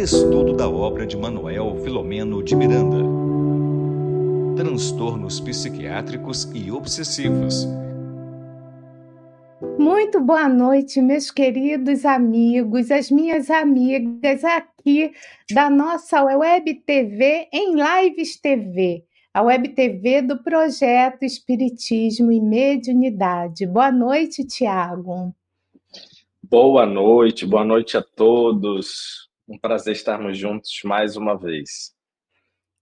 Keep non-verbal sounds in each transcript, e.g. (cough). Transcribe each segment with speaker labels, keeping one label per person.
Speaker 1: Estudo da obra de Manuel Filomeno de Miranda. Transtornos psiquiátricos e obsessivos.
Speaker 2: Muito boa noite, meus queridos amigos, as minhas amigas aqui da nossa Web TV em Lives TV, a Web TV do projeto Espiritismo e Mediunidade. Boa noite, Tiago.
Speaker 3: Boa noite, boa noite a todos. Um prazer estarmos juntos mais uma vez.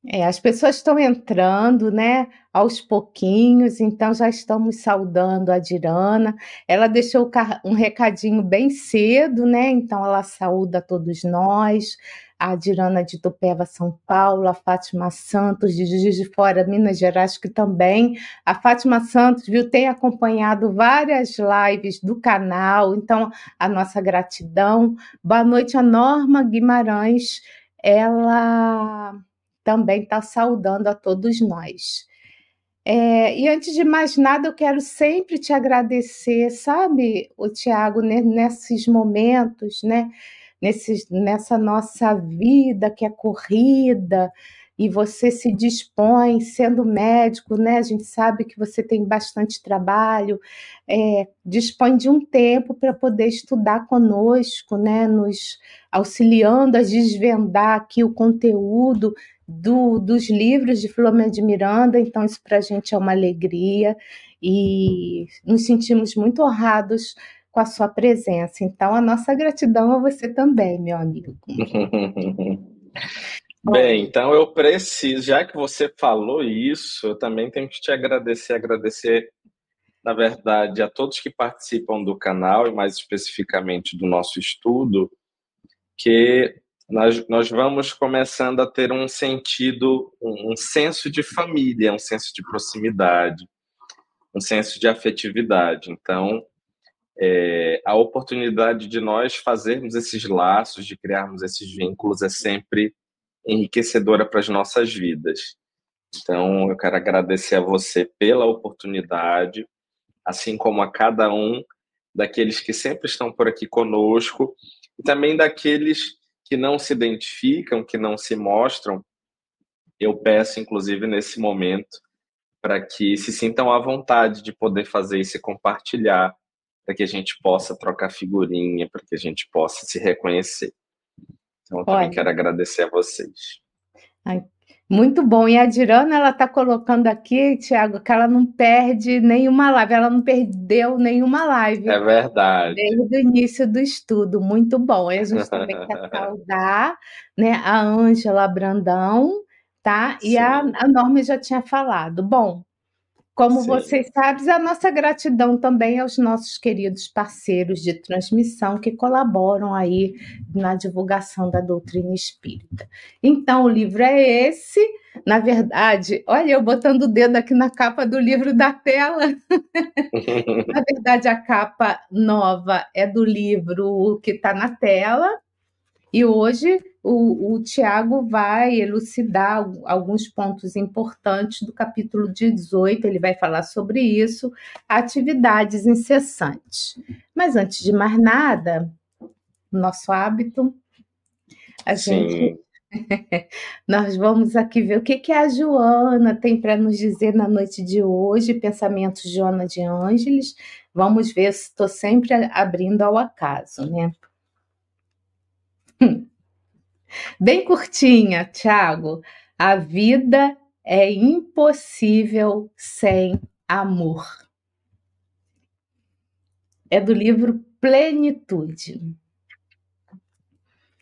Speaker 2: É, as pessoas estão entrando, né, aos pouquinhos, então já estamos saudando a Dirana. Ela deixou um recadinho bem cedo, né? Então ela saúda todos nós a Dirana de Tupéva, São Paulo, a Fátima Santos de Juiz de Fora, Minas Gerais, que também a Fátima Santos, viu, tem acompanhado várias lives do canal, então a nossa gratidão. Boa noite a Norma Guimarães, ela também está saudando a todos nós. É, e antes de mais nada, eu quero sempre te agradecer, sabe, o Tiago, nesses momentos, né? nesse, nessa nossa vida que é corrida, e você se dispõe, sendo médico, né? A gente sabe que você tem bastante trabalho, é, dispõe de um tempo para poder estudar conosco, né? Nos auxiliando a desvendar aqui o conteúdo do, dos livros de Filomena de Miranda. Então, isso para a gente é uma alegria e nos sentimos muito honrados com a sua presença. Então, a nossa gratidão a você também, meu amigo. (laughs)
Speaker 3: Bem, então eu preciso, já que você falou isso, eu também tenho que te agradecer, agradecer, na verdade, a todos que participam do canal e mais especificamente do nosso estudo, que nós, nós vamos começando a ter um sentido, um, um senso de família, um senso de proximidade, um senso de afetividade. Então, é, a oportunidade de nós fazermos esses laços, de criarmos esses vínculos, é sempre enriquecedora para as nossas vidas. Então, eu quero agradecer a você pela oportunidade, assim como a cada um daqueles que sempre estão por aqui conosco, e também daqueles que não se identificam, que não se mostram. Eu peço, inclusive, nesse momento, para que se sintam à vontade de poder fazer isso e compartilhar para que a gente possa trocar figurinha, para que a gente possa se reconhecer. Então, eu também quero agradecer a vocês.
Speaker 2: Ai, muito bom. E a Dirana, ela está colocando aqui, Tiago, que ela não perde nenhuma live, ela não perdeu nenhuma live.
Speaker 3: É verdade.
Speaker 2: Desde o início do estudo. Muito bom. E a gente também quer (laughs) saudar né, a Ângela Brandão, tá? E a, a Norma já tinha falado. Bom, como Sim. vocês sabem, a nossa gratidão também aos nossos queridos parceiros de transmissão que colaboram aí na divulgação da doutrina espírita. Então, o livro é esse. Na verdade, olha, eu botando o dedo aqui na capa do livro da tela. (laughs) na verdade, a capa nova é do livro que está na tela. E hoje o, o Tiago vai elucidar alguns pontos importantes do capítulo 18, ele vai falar sobre isso, atividades incessantes. Mas antes de mais nada, nosso hábito, a Sim. gente. (laughs) Nós vamos aqui ver o que, que a Joana tem para nos dizer na noite de hoje, pensamentos Joana de Ângeles. Vamos ver se estou sempre abrindo ao acaso, né? Bem curtinha, Tiago. A vida é impossível sem amor. É do livro Plenitude.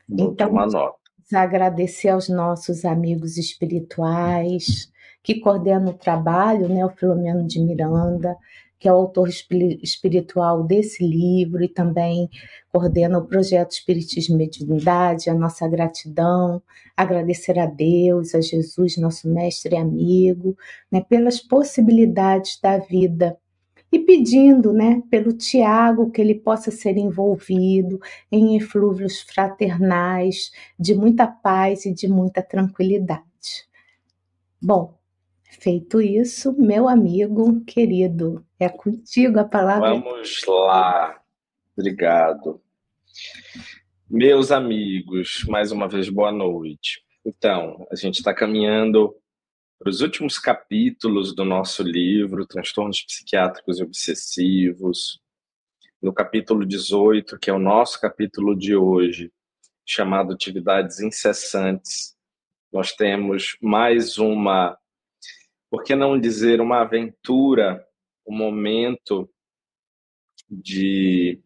Speaker 3: Vou então, tomar nota.
Speaker 2: agradecer aos nossos amigos espirituais que coordenam o trabalho, né, o Filomeno de Miranda, que é o autor espiritual desse livro e também coordena o projeto Espiritismo e Mediunidade, a nossa gratidão, agradecer a Deus, a Jesus, nosso mestre e amigo, né, pelas possibilidades da vida e pedindo, né, pelo Tiago que ele possa ser envolvido em eflúvios fraternais de muita paz e de muita tranquilidade. Bom, Feito isso, meu amigo querido, é contigo a palavra.
Speaker 3: Vamos lá. Obrigado. Meus amigos, mais uma vez boa noite. Então, a gente está caminhando para os últimos capítulos do nosso livro, Transtornos Psiquiátricos e Obsessivos, no capítulo 18, que é o nosso capítulo de hoje, chamado Atividades Incessantes. Nós temos mais uma, por que não dizer, uma aventura, um momento de,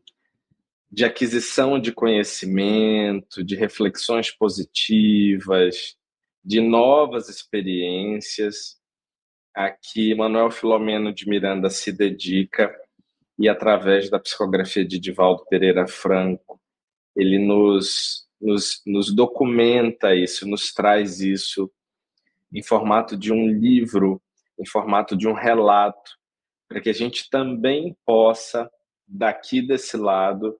Speaker 3: de aquisição de conhecimento, de reflexões positivas, de novas experiências? A que Manuel Filomeno de Miranda se dedica e através da psicografia de Divaldo Pereira Franco, ele nos, nos, nos documenta isso, nos traz isso em formato de um livro, em formato de um relato, para que a gente também possa, daqui desse lado,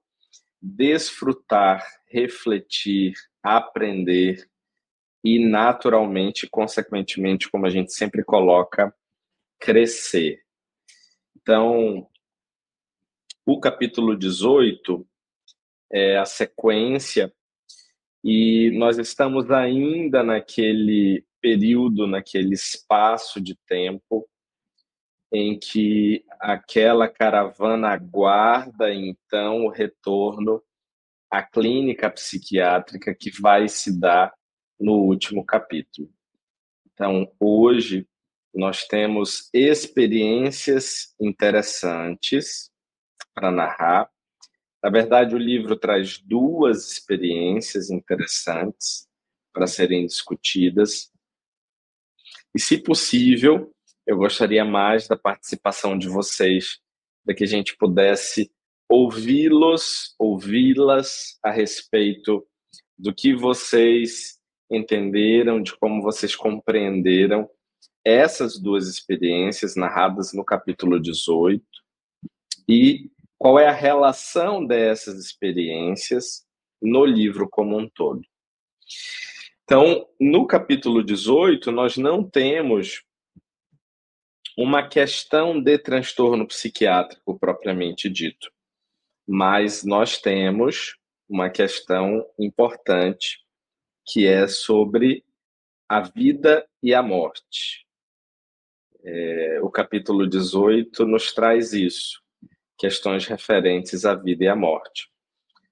Speaker 3: desfrutar, refletir, aprender e naturalmente, consequentemente, como a gente sempre coloca, crescer. Então, o capítulo 18 é a sequência e nós estamos ainda naquele período, naquele espaço de tempo em que aquela caravana aguarda então o retorno à clínica psiquiátrica que vai se dar no último capítulo. Então, hoje, nós temos experiências interessantes para narrar. Na verdade, o livro traz duas experiências interessantes para serem discutidas. E, se possível, eu gostaria mais da participação de vocês, para que a gente pudesse ouvi-los, ouvi-las a respeito do que vocês entenderam, de como vocês compreenderam essas duas experiências narradas no capítulo 18 e qual é a relação dessas experiências no livro como um todo. Então, no capítulo 18, nós não temos uma questão de transtorno psiquiátrico propriamente dito, mas nós temos uma questão importante que é sobre a vida e a morte. É, o capítulo 18 nos traz isso, questões referentes à vida e à morte.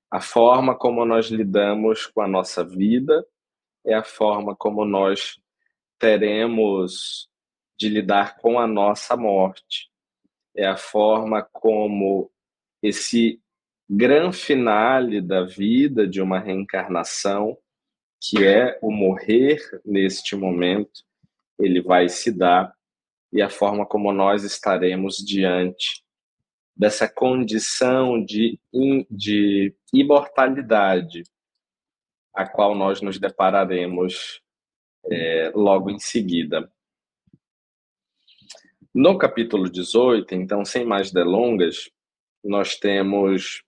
Speaker 3: A forma como nós lidamos com a nossa vida é a forma como nós teremos de lidar com a nossa morte. É a forma como esse grande finale da vida de uma reencarnação que é o morrer neste momento, ele vai se dar e a forma como nós estaremos diante dessa condição de, de imortalidade a qual nós nos depararemos é, logo em seguida. No capítulo 18, então, sem mais delongas, nós temos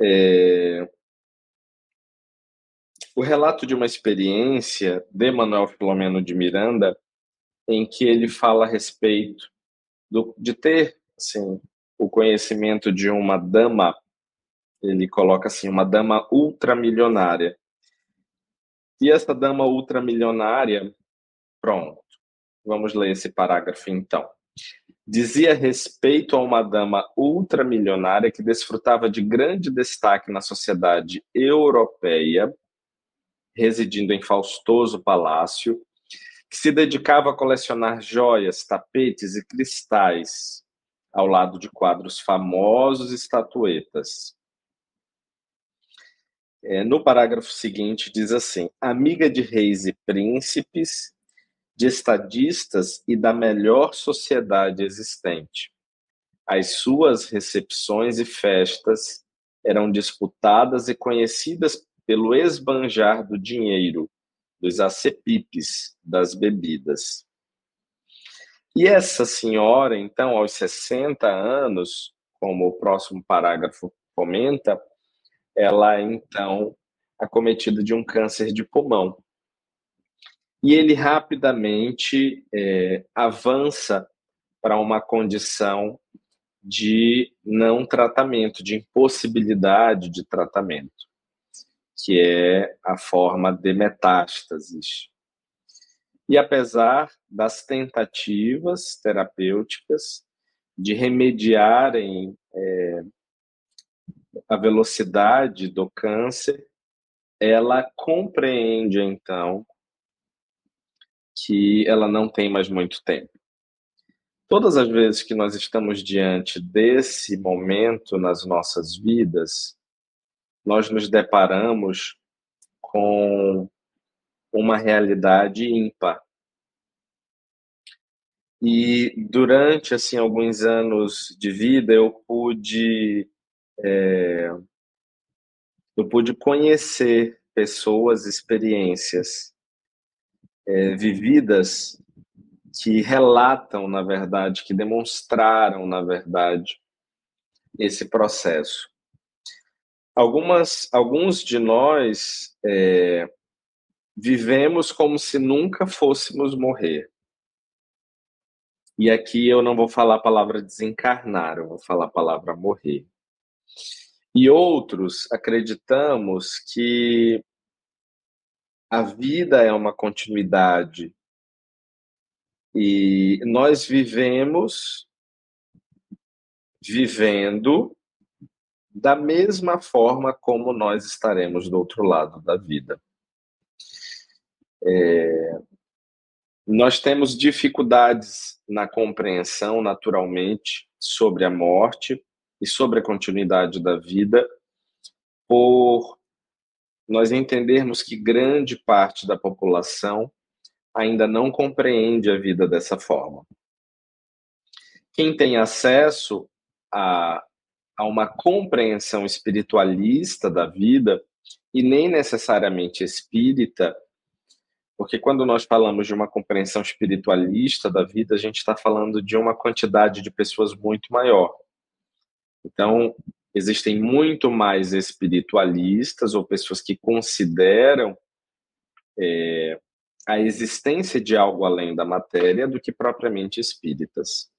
Speaker 3: é, o relato de uma experiência de Manuel Filomeno de Miranda, em que ele fala a respeito do, de ter assim, o conhecimento de uma dama, ele coloca assim, uma dama ultramilionária. E essa dama ultramilionária, pronto, vamos ler esse parágrafo então. Dizia respeito a uma dama ultramilionária que desfrutava de grande destaque na sociedade europeia residindo em faustoso palácio, que se dedicava a colecionar joias, tapetes e cristais, ao lado de quadros famosos e estatuetas. É, no parágrafo seguinte, diz assim: amiga de reis e príncipes, de estadistas e da melhor sociedade existente. As suas recepções e festas eram disputadas e conhecidas pelo esbanjar do dinheiro, dos acepipes, das bebidas. E essa senhora, então, aos 60 anos, como o próximo parágrafo comenta, ela é, então, acometida de um câncer de pulmão. E ele rapidamente é, avança para uma condição de não tratamento, de impossibilidade de tratamento, que é a forma de metástases. E apesar das tentativas terapêuticas de remediarem é, a velocidade do câncer, ela compreende então que ela não tem mais muito tempo. Todas as vezes que nós estamos diante desse momento nas nossas vidas, nós nos deparamos com uma realidade ímpar. E durante assim alguns anos de vida eu pude é, eu pude conhecer pessoas, experiências é, vividas que relatam, na verdade, que demonstraram, na verdade, esse processo. Algumas, alguns de nós é, vivemos como se nunca fôssemos morrer. E aqui eu não vou falar a palavra desencarnar, eu vou falar a palavra morrer. E outros acreditamos que a vida é uma continuidade e nós vivemos vivendo da mesma forma como nós estaremos do outro lado da vida. É, nós temos dificuldades na compreensão, naturalmente, sobre a morte e sobre a continuidade da vida, por nós entendermos que grande parte da população ainda não compreende a vida dessa forma. Quem tem acesso a, a uma compreensão espiritualista da vida, e nem necessariamente espírita, porque quando nós falamos de uma compreensão espiritualista da vida, a gente está falando de uma quantidade de pessoas muito maior. Então, existem muito mais espiritualistas ou pessoas que consideram é, a existência de algo além da matéria do que propriamente espíritas.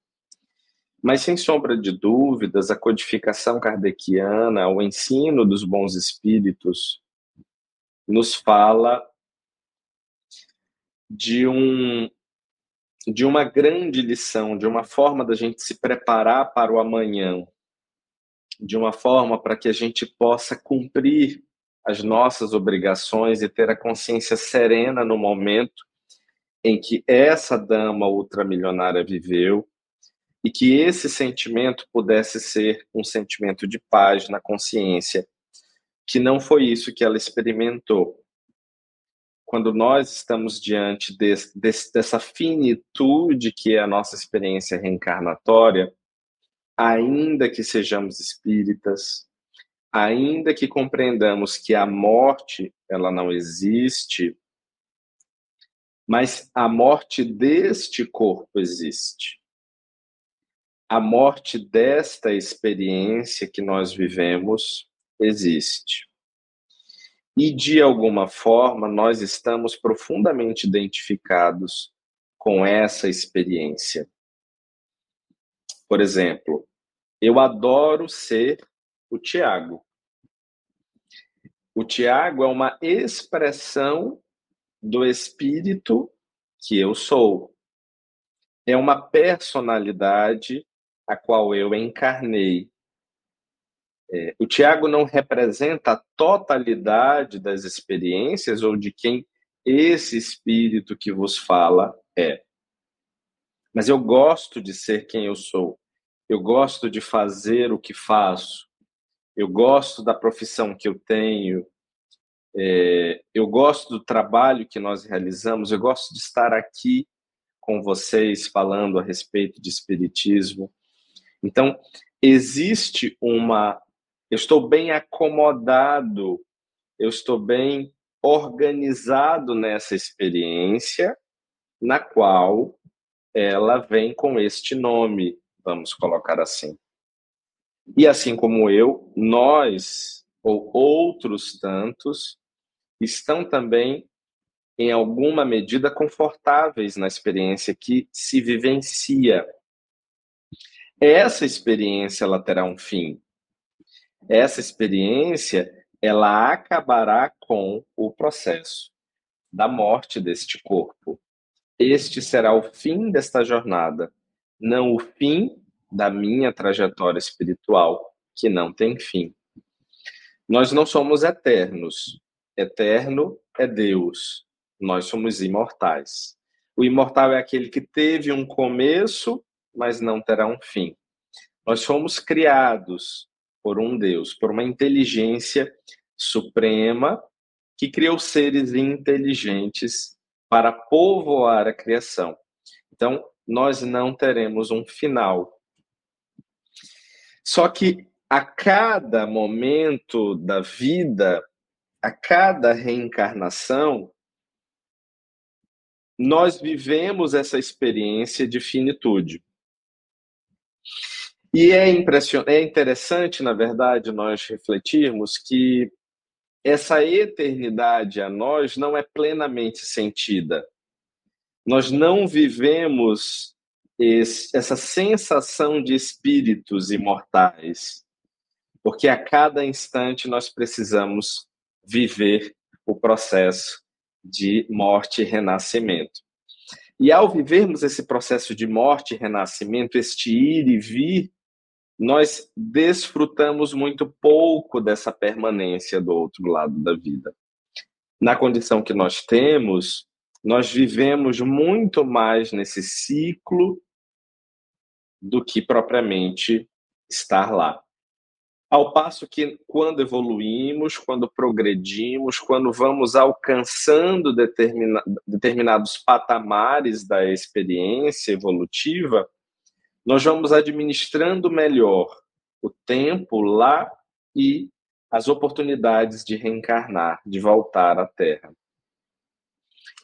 Speaker 3: Mas, sem sombra de dúvidas, a codificação kardeciana, o ensino dos bons espíritos, nos fala de um de uma grande lição, de uma forma da gente se preparar para o amanhã, de uma forma para que a gente possa cumprir as nossas obrigações e ter a consciência serena no momento em que essa dama ultramilionária viveu e que esse sentimento pudesse ser um sentimento de paz na consciência, que não foi isso que ela experimentou. Quando nós estamos diante dessa finitude que é a nossa experiência reencarnatória, ainda que sejamos espíritas, ainda que compreendamos que a morte ela não existe, mas a morte deste corpo existe. A morte desta experiência que nós vivemos existe. E de alguma forma nós estamos profundamente identificados com essa experiência. Por exemplo, eu adoro ser o Tiago. O Tiago é uma expressão do espírito que eu sou. É uma personalidade a qual eu encarnei. É, o Tiago não representa a totalidade das experiências ou de quem esse espírito que vos fala é. Mas eu gosto de ser quem eu sou. Eu gosto de fazer o que faço eu gosto da profissão que eu tenho, é, eu gosto do trabalho que nós realizamos, eu gosto de estar aqui com vocês falando a respeito de espiritismo. Então, existe uma. Eu estou bem acomodado, eu estou bem organizado nessa experiência, na qual ela vem com este nome, vamos colocar assim. E assim como eu, nós ou outros tantos estão também em alguma medida confortáveis na experiência que se vivencia. essa experiência ela terá um fim. Essa experiência ela acabará com o processo da morte deste corpo. Este será o fim desta jornada, não o fim da minha trajetória espiritual, que não tem fim. Nós não somos eternos. Eterno é Deus. Nós somos imortais. O imortal é aquele que teve um começo, mas não terá um fim. Nós fomos criados por um Deus, por uma inteligência suprema que criou seres inteligentes para povoar a criação. Então, nós não teremos um final. Só que a cada momento da vida, a cada reencarnação, nós vivemos essa experiência de finitude. E é, impressionante, é interessante, na verdade, nós refletirmos que essa eternidade a nós não é plenamente sentida. Nós não vivemos esse, essa sensação de espíritos imortais, porque a cada instante nós precisamos viver o processo de morte e renascimento. E ao vivermos esse processo de morte e renascimento, este ir e vir, nós desfrutamos muito pouco dessa permanência do outro lado da vida. Na condição que nós temos, nós vivemos muito mais nesse ciclo do que propriamente estar lá. Ao passo que, quando evoluímos, quando progredimos, quando vamos alcançando determina, determinados patamares da experiência evolutiva, nós vamos administrando melhor o tempo lá e as oportunidades de reencarnar, de voltar à Terra.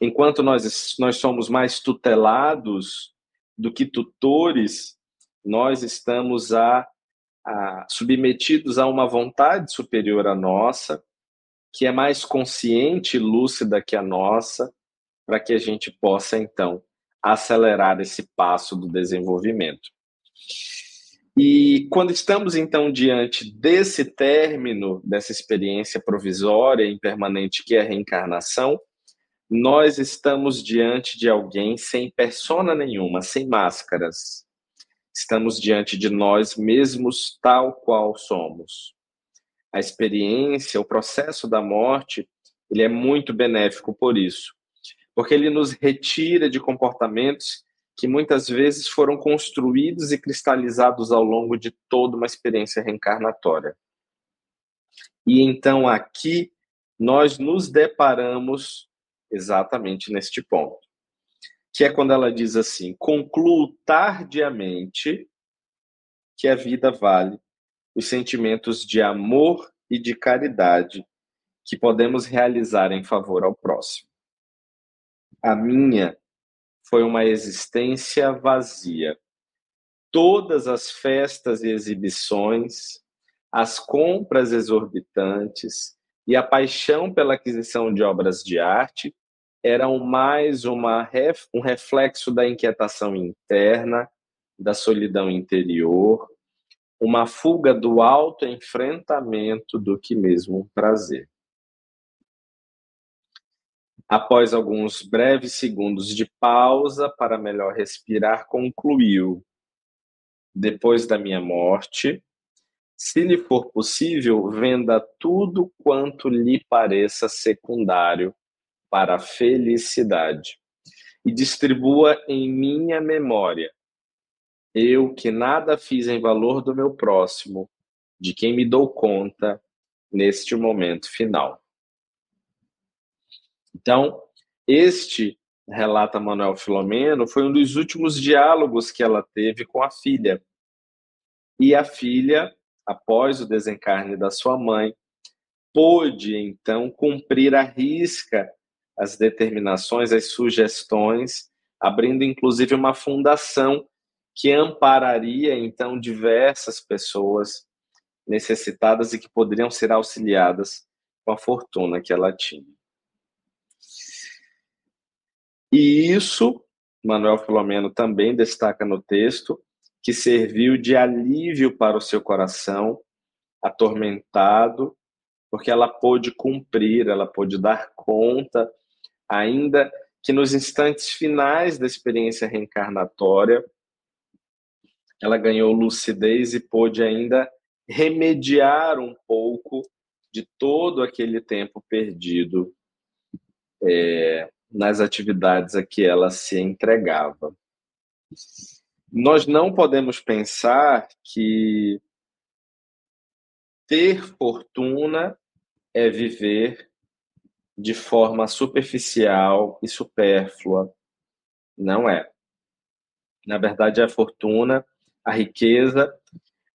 Speaker 3: Enquanto nós, nós somos mais tutelados do que tutores, nós estamos a, a, submetidos a uma vontade superior à nossa, que é mais consciente e lúcida que a nossa, para que a gente possa, então, acelerar esse passo do desenvolvimento. E quando estamos então diante desse término dessa experiência provisória e impermanente que é a reencarnação, nós estamos diante de alguém sem persona nenhuma, sem máscaras. Estamos diante de nós mesmos tal qual somos. A experiência, o processo da morte, ele é muito benéfico por isso porque ele nos retira de comportamentos que muitas vezes foram construídos e cristalizados ao longo de toda uma experiência reencarnatória. E então aqui nós nos deparamos exatamente neste ponto, que é quando ela diz assim: concluo tardiamente que a vida vale os sentimentos de amor e de caridade que podemos realizar em favor ao próximo. A minha foi uma existência vazia. Todas as festas e exibições, as compras exorbitantes e a paixão pela aquisição de obras de arte eram mais uma, um reflexo da inquietação interna, da solidão interior, uma fuga do autoenfrentamento do que mesmo um prazer. Após alguns breves segundos de pausa para melhor respirar, concluiu: Depois da minha morte, se lhe for possível, venda tudo quanto lhe pareça secundário para a felicidade e distribua em minha memória. Eu que nada fiz em valor do meu próximo, de quem me dou conta neste momento final. Então, este, relata Manuel Filomeno, foi um dos últimos diálogos que ela teve com a filha. E a filha, após o desencarne da sua mãe, pôde então cumprir à risca as determinações, as sugestões, abrindo inclusive uma fundação que ampararia então diversas pessoas necessitadas e que poderiam ser auxiliadas com a fortuna que ela tinha. E isso, Manuel Filomeno também destaca no texto, que serviu de alívio para o seu coração atormentado, porque ela pôde cumprir, ela pôde dar conta, ainda que nos instantes finais da experiência reencarnatória, ela ganhou lucidez e pôde ainda remediar um pouco de todo aquele tempo perdido é, nas atividades a que ela se entregava. Nós não podemos pensar que ter fortuna é viver de forma superficial e supérflua. Não é. Na verdade, a fortuna, a riqueza,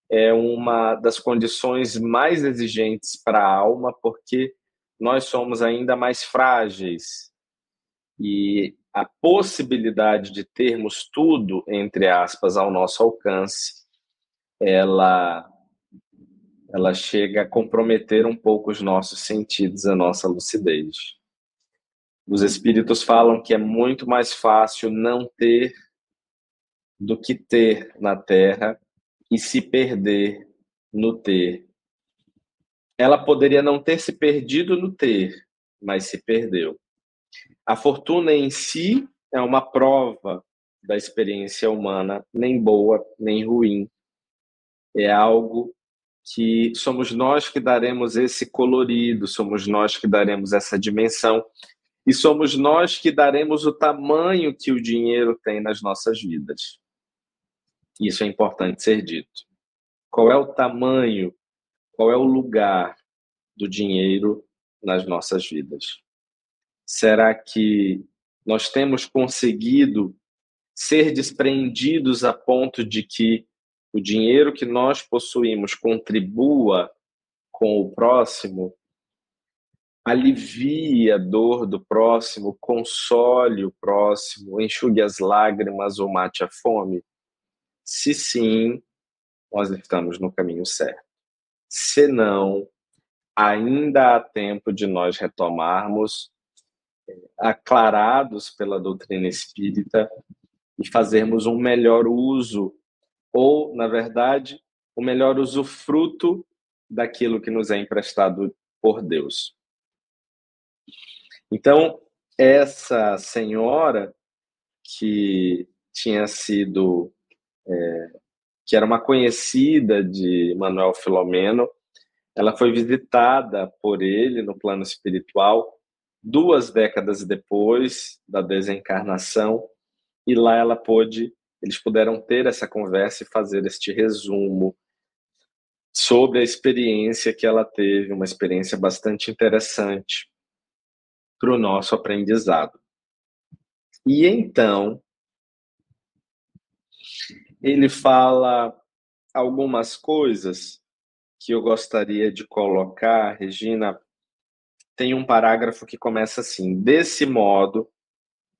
Speaker 3: é uma das condições mais exigentes para a alma, porque nós somos ainda mais frágeis. E a possibilidade de termos tudo, entre aspas, ao nosso alcance, ela ela chega a comprometer um pouco os nossos sentidos, a nossa lucidez. Os espíritos falam que é muito mais fácil não ter do que ter na Terra e se perder no ter. Ela poderia não ter se perdido no ter, mas se perdeu. A fortuna em si é uma prova da experiência humana, nem boa, nem ruim. É algo que somos nós que daremos esse colorido, somos nós que daremos essa dimensão e somos nós que daremos o tamanho que o dinheiro tem nas nossas vidas. Isso é importante ser dito. Qual é o tamanho, qual é o lugar do dinheiro nas nossas vidas? Será que nós temos conseguido ser desprendidos a ponto de que o dinheiro que nós possuímos contribua com o próximo, alivie a dor do próximo, console o próximo, enxugue as lágrimas ou mate a fome? Se sim, nós estamos no caminho certo. Se não, ainda há tempo de nós retomarmos, aclarados pela doutrina espírita, e fazermos um melhor uso ou, na verdade, o melhor usufruto daquilo que nos é emprestado por Deus. Então, essa senhora que tinha sido, é, que era uma conhecida de Manuel Filomeno, ela foi visitada por ele no plano espiritual duas décadas depois da desencarnação, e lá ela pôde eles puderam ter essa conversa e fazer este resumo sobre a experiência que ela teve, uma experiência bastante interessante para o nosso aprendizado. E então, ele fala algumas coisas que eu gostaria de colocar, Regina. Tem um parágrafo que começa assim: desse modo,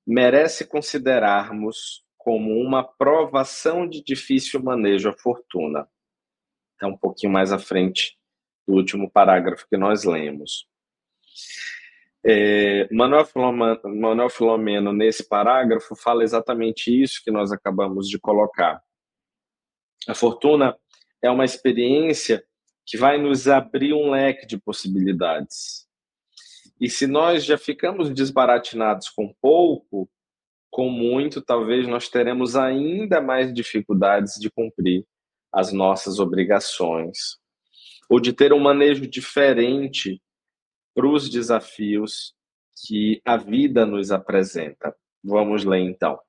Speaker 3: merece considerarmos como uma provação de difícil manejo à fortuna. É um pouquinho mais à frente do último parágrafo que nós lemos. É, Manuel, Filomeno, Manuel Filomeno, nesse parágrafo, fala exatamente isso que nós acabamos de colocar. A fortuna é uma experiência que vai nos abrir um leque de possibilidades. E se nós já ficamos desbaratinados com pouco, com muito, talvez nós teremos ainda mais dificuldades de cumprir as nossas obrigações, ou de ter um manejo diferente para os desafios que a vida nos apresenta. Vamos ler então.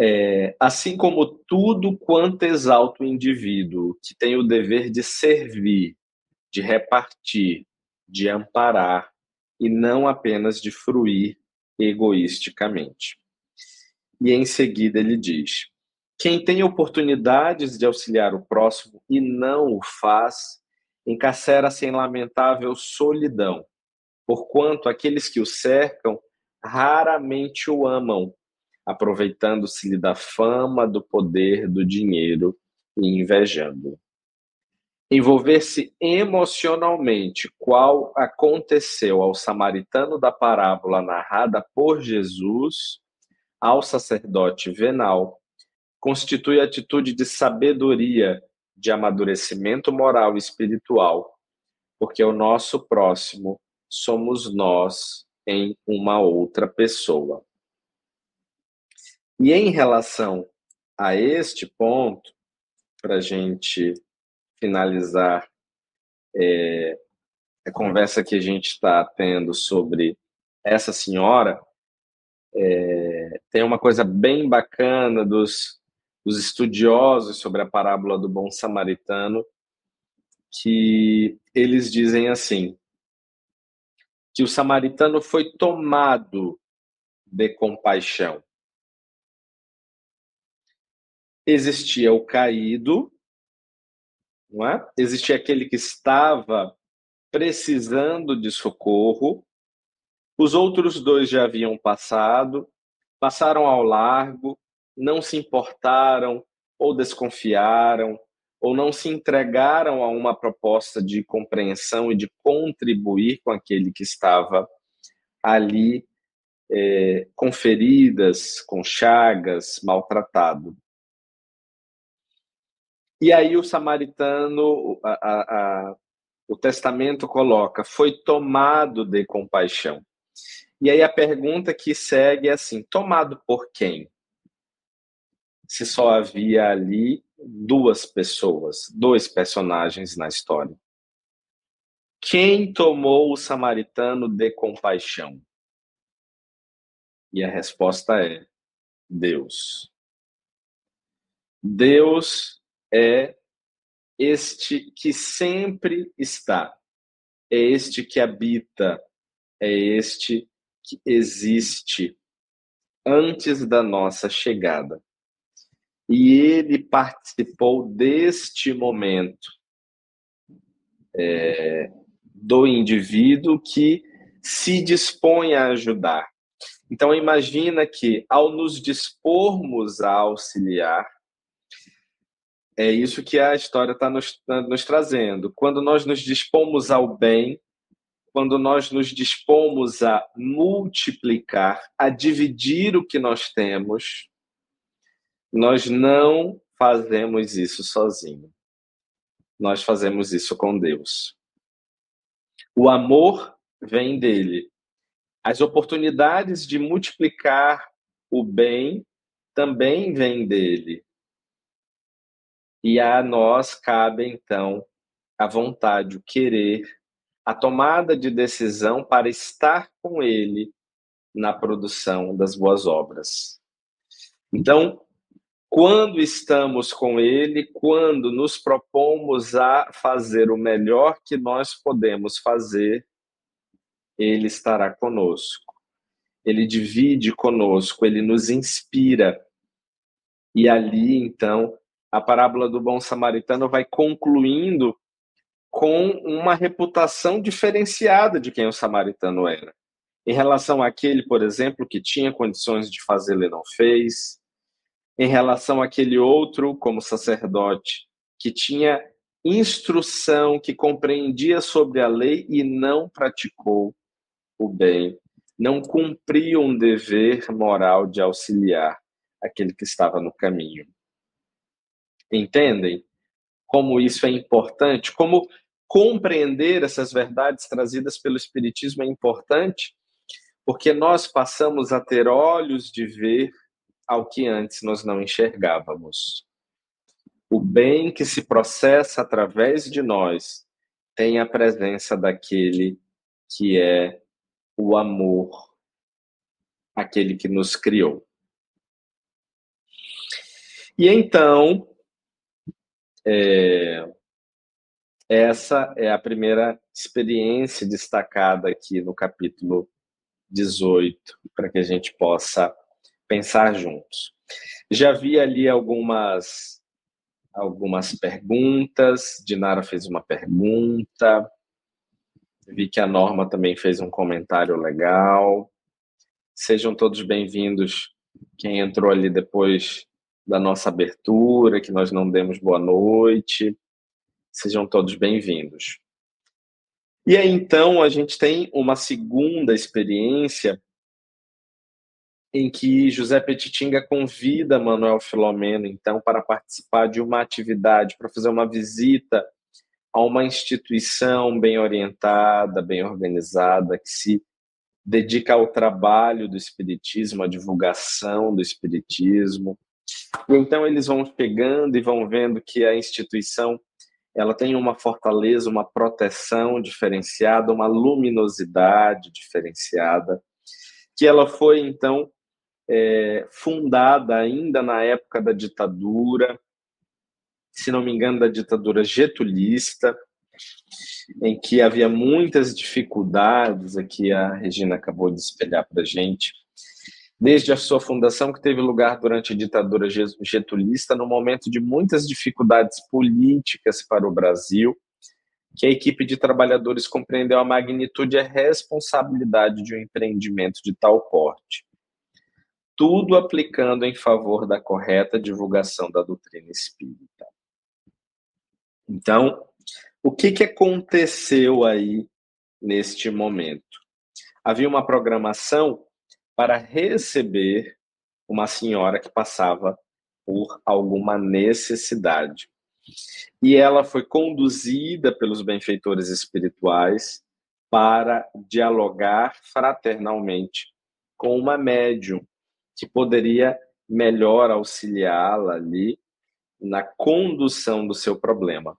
Speaker 3: É, assim como tudo quanto exalta o indivíduo, que tem o dever de servir, de repartir, de amparar, e não apenas de fruir egoisticamente. E em seguida ele diz: quem tem oportunidades de auxiliar o próximo e não o faz, encarcera-se em lamentável solidão, porquanto aqueles que o cercam raramente o amam, aproveitando-se-lhe da fama, do poder, do dinheiro e invejando envolver-se emocionalmente, qual aconteceu ao samaritano da parábola narrada por Jesus, ao sacerdote venal, constitui atitude de sabedoria, de amadurecimento moral e espiritual, porque o nosso próximo somos nós em uma outra pessoa. E em relação a este ponto, para gente finalizar é, a conversa que a gente está tendo sobre essa senhora, é, tem uma coisa bem bacana dos, dos estudiosos sobre a parábola do bom samaritano, que eles dizem assim, que o samaritano foi tomado de compaixão. Existia o caído, não é? Existia aquele que estava precisando de socorro. Os outros dois já haviam passado, passaram ao largo, não se importaram ou desconfiaram ou não se entregaram a uma proposta de compreensão e de contribuir com aquele que estava ali é, com feridas, com chagas, maltratado. E aí o samaritano, a, a, a, o testamento coloca, foi tomado de compaixão. E aí a pergunta que segue é assim: tomado por quem? Se só havia ali duas pessoas, dois personagens na história. Quem tomou o samaritano de compaixão? E a resposta é Deus. Deus é este que sempre está, é este que habita, é este que existe antes da nossa chegada. E ele participou deste momento é, do indivíduo que se dispõe a ajudar. Então imagina que ao nos dispormos a auxiliar, é isso que a história está nos, nos trazendo. Quando nós nos dispomos ao bem, quando nós nos dispomos a multiplicar, a dividir o que nós temos, nós não fazemos isso sozinho. Nós fazemos isso com Deus. O amor vem dele. As oportunidades de multiplicar o bem também vêm dele. E a nós cabe, então, a vontade, o querer, a tomada de decisão para estar com Ele na produção das boas obras. Então, quando estamos com Ele, quando nos propomos a fazer o melhor que nós podemos fazer, Ele estará conosco. Ele divide conosco, ele nos inspira. E ali, então, a parábola do bom samaritano vai concluindo com uma reputação diferenciada de quem o samaritano era. Em relação àquele, por exemplo, que tinha condições de fazer, ele não fez. Em relação àquele outro, como sacerdote, que tinha instrução, que compreendia sobre a lei e não praticou o bem, não cumpriu um dever moral de auxiliar aquele que estava no caminho. Entendem como isso é importante? Como compreender essas verdades trazidas pelo Espiritismo é importante? Porque nós passamos a ter olhos de ver ao que antes nós não enxergávamos. O bem que se processa através de nós tem a presença daquele que é o amor, aquele que nos criou. E então, é, essa é a primeira experiência destacada aqui no capítulo 18, para que a gente possa pensar juntos. Já vi ali algumas algumas perguntas, Dinara fez uma pergunta, vi que a Norma também fez um comentário legal. Sejam todos bem-vindos quem entrou ali depois da nossa abertura, que nós não demos boa noite. Sejam todos bem-vindos. E aí, então, a gente tem uma segunda experiência em que José Petitinga convida Manuel Filomeno, então, para participar de uma atividade, para fazer uma visita a uma instituição bem orientada, bem organizada, que se dedica ao trabalho do Espiritismo, à divulgação do Espiritismo. Então eles vão pegando e vão vendo que a instituição ela tem uma fortaleza, uma proteção diferenciada, uma luminosidade diferenciada, que ela foi então é, fundada ainda na época da ditadura, se não me engano, da ditadura getulista, em que havia muitas dificuldades, aqui a Regina acabou de espelhar para a gente, desde a sua fundação, que teve lugar durante a ditadura getulista, no momento de muitas dificuldades políticas para o Brasil, que a equipe de trabalhadores compreendeu a magnitude e a responsabilidade de um empreendimento de tal porte tudo aplicando em favor da correta divulgação da doutrina espírita. Então, o que, que aconteceu aí neste momento? Havia uma programação para receber uma senhora que passava por alguma necessidade. E ela foi conduzida pelos benfeitores espirituais para dialogar fraternalmente com uma médium que poderia melhor auxiliá-la ali na condução do seu problema.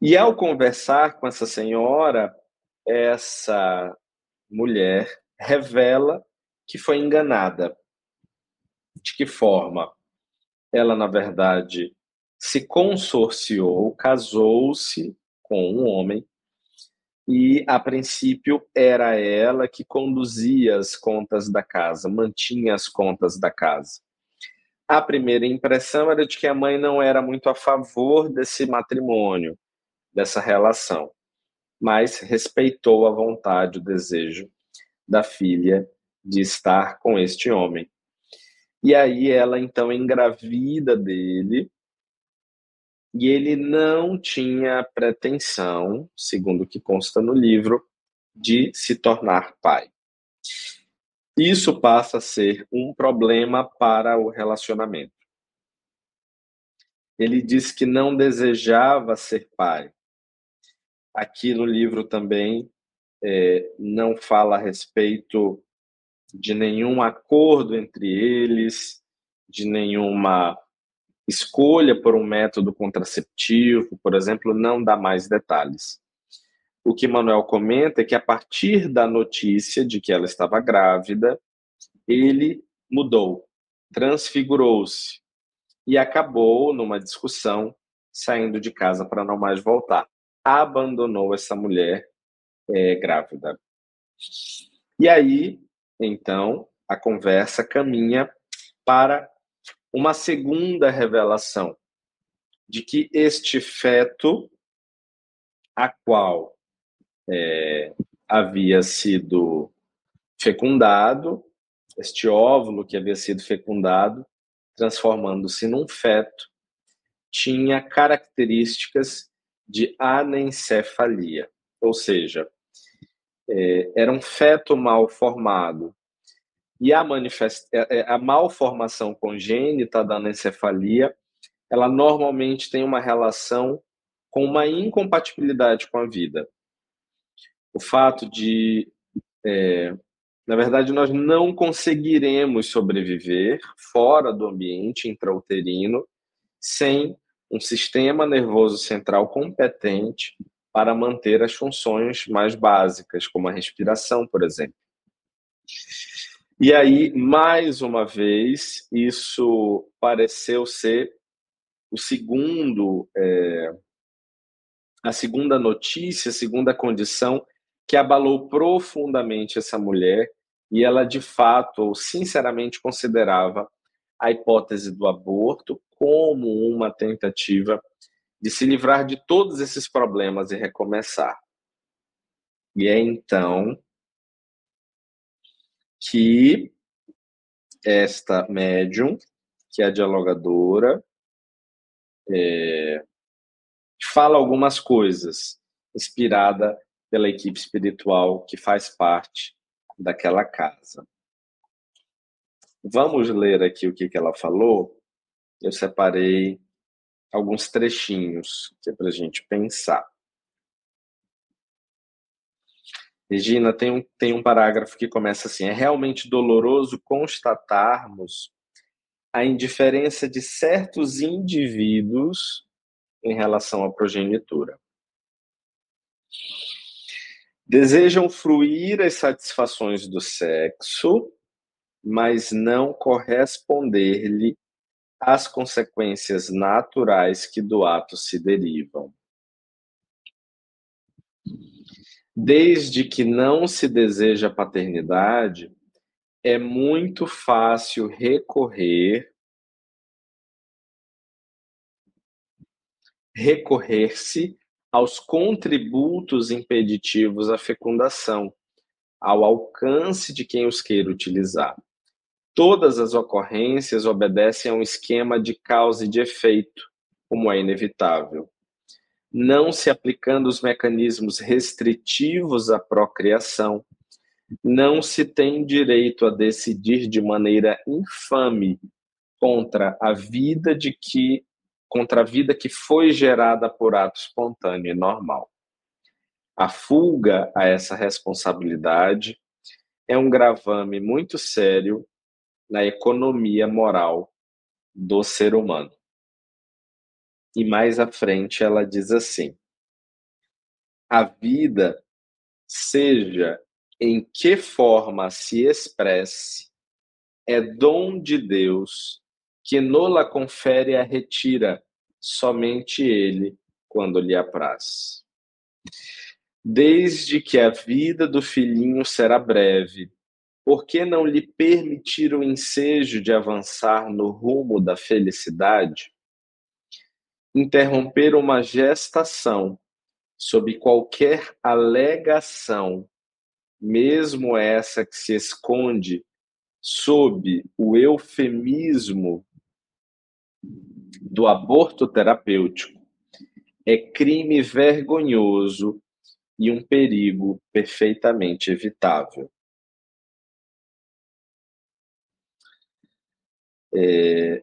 Speaker 3: E ao conversar com essa senhora, essa mulher revela que foi enganada. De que forma? Ela, na verdade, se consorciou, casou-se com um homem e a princípio era ela que conduzia as contas da casa, mantinha as contas da casa. A primeira impressão era de que a mãe não era muito a favor desse matrimônio, dessa relação, mas respeitou a vontade, o desejo da filha de estar com este homem. E aí ela então engravida dele e ele não tinha pretensão, segundo o que consta no livro, de se tornar pai. Isso passa a ser um problema para o relacionamento. Ele diz que não desejava ser pai. Aqui no livro também é, não fala a respeito de nenhum acordo entre eles, de nenhuma escolha por um método contraceptivo, por exemplo, não dá mais detalhes. O que Manuel comenta é que a partir da notícia de que ela estava grávida, ele mudou, transfigurou-se e acabou numa discussão saindo de casa para não mais voltar. Abandonou essa mulher é, grávida. E aí, então, a conversa caminha para uma segunda revelação de que este feto, a qual é, havia sido fecundado, este óvulo que havia sido fecundado, transformando-se num feto, tinha características de anencefalia, ou seja, é, era um feto mal formado e a, manifest... É, é, a malformação congênita da anencefalia, ela normalmente tem uma relação com uma incompatibilidade com a vida. O fato de, é, na verdade, nós não conseguiremos sobreviver fora do ambiente intrauterino sem um sistema nervoso central competente para manter as funções mais básicas, como a respiração, por exemplo. E aí, mais uma vez, isso pareceu ser o segundo, é, a segunda notícia, a segunda condição que abalou profundamente essa mulher e ela de fato, ou sinceramente, considerava a hipótese do aborto como uma tentativa de se livrar de todos esses problemas e recomeçar. E é então que esta médium, que é a dialogadora, é, fala algumas coisas, inspirada pela equipe espiritual que faz parte daquela casa. Vamos ler aqui o que, que ela falou. Eu separei alguns trechinhos que é para a gente pensar. Regina, tem um, tem um parágrafo que começa assim: é realmente doloroso constatarmos a indiferença de certos indivíduos em relação à progenitura. Desejam fruir as satisfações do sexo, mas não corresponder-lhe às consequências naturais que do ato se derivam. Desde que não se deseja paternidade, é muito fácil recorrer recorrer-se aos contributos impeditivos à fecundação, ao alcance de quem os queira utilizar. Todas as ocorrências obedecem a um esquema de causa e de efeito, como é inevitável. Não se aplicando os mecanismos restritivos à procriação, não se tem direito a decidir de maneira infame contra a vida de que contra a vida que foi gerada por ato espontâneo e normal. A fuga a essa responsabilidade é um gravame muito sério na economia moral do ser humano. E mais à frente ela diz assim: a vida, seja em que forma se expresse, é dom de Deus que nola confere a retira somente ele quando lhe apraz. Desde que a vida do filhinho será breve, por que não lhe permitir o ensejo de avançar no rumo da felicidade? Interromper uma gestação sob qualquer alegação, mesmo essa que se esconde sob o eufemismo do aborto terapêutico é crime vergonhoso e um perigo perfeitamente evitável. É,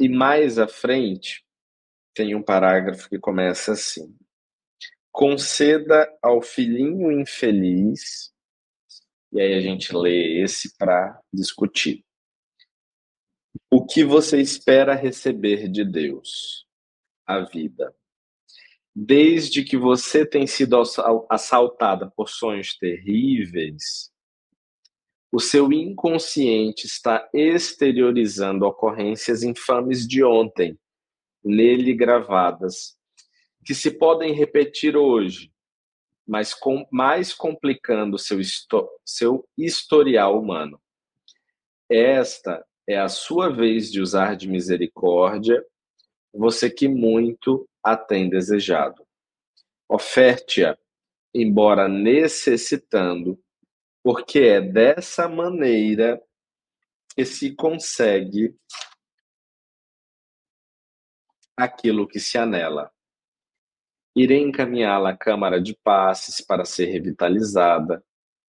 Speaker 3: e mais à frente, tem um parágrafo que começa assim: conceda ao filhinho infeliz, e aí a gente lê esse para discutir. O que você espera receber de Deus? A vida. Desde que você tem sido assaltada por sonhos terríveis, o seu inconsciente está exteriorizando ocorrências infames de ontem, nele gravadas, que se podem repetir hoje, mas com, mais complicando seu, seu historial humano. Esta é a sua vez de usar de misericórdia, você que muito a tem desejado. Oferte-a, embora necessitando, porque é dessa maneira que se consegue aquilo que se anela. Irei encaminhá-la à Câmara de Passes para ser revitalizada,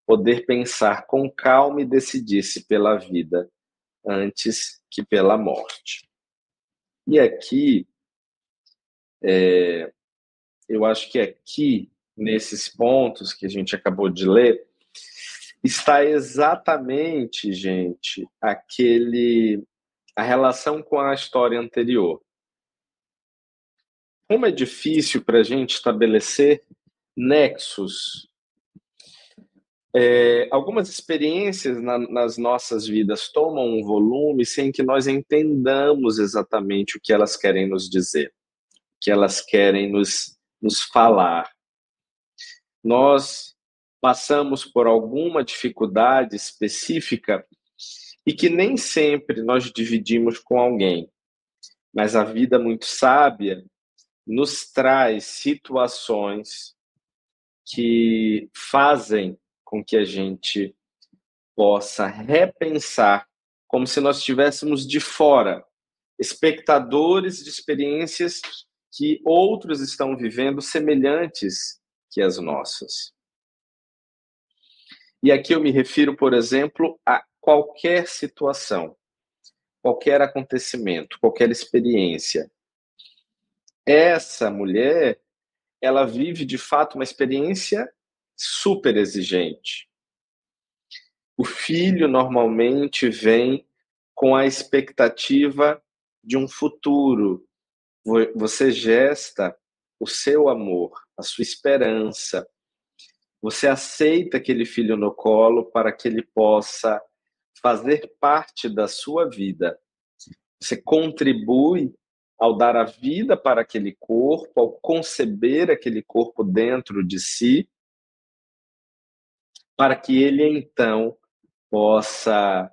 Speaker 3: poder pensar com calma e decidir-se pela vida antes que pela morte. E aqui, é, eu acho que aqui, nesses pontos que a gente acabou de ler, está exatamente, gente, aquele a relação com a história anterior. Como é difícil para a gente estabelecer nexos é, algumas experiências na, nas nossas vidas tomam um volume sem que nós entendamos exatamente o que elas querem nos dizer, o que elas querem nos, nos falar. Nós passamos por alguma dificuldade específica e que nem sempre nós dividimos com alguém, mas a vida muito sábia nos traz situações que fazem com que a gente possa repensar como se nós estivéssemos de fora, espectadores de experiências que outros estão vivendo semelhantes que as nossas. E aqui eu me refiro, por exemplo, a qualquer situação. qualquer acontecimento, qualquer experiência. Essa mulher, ela vive de fato uma experiência super exigente. O filho normalmente vem com a expectativa de um futuro. Você gesta o seu amor, a sua esperança. Você aceita aquele filho no colo para que ele possa fazer parte da sua vida. Você contribui ao dar a vida para aquele corpo, ao conceber aquele corpo dentro de si, para que ele então possa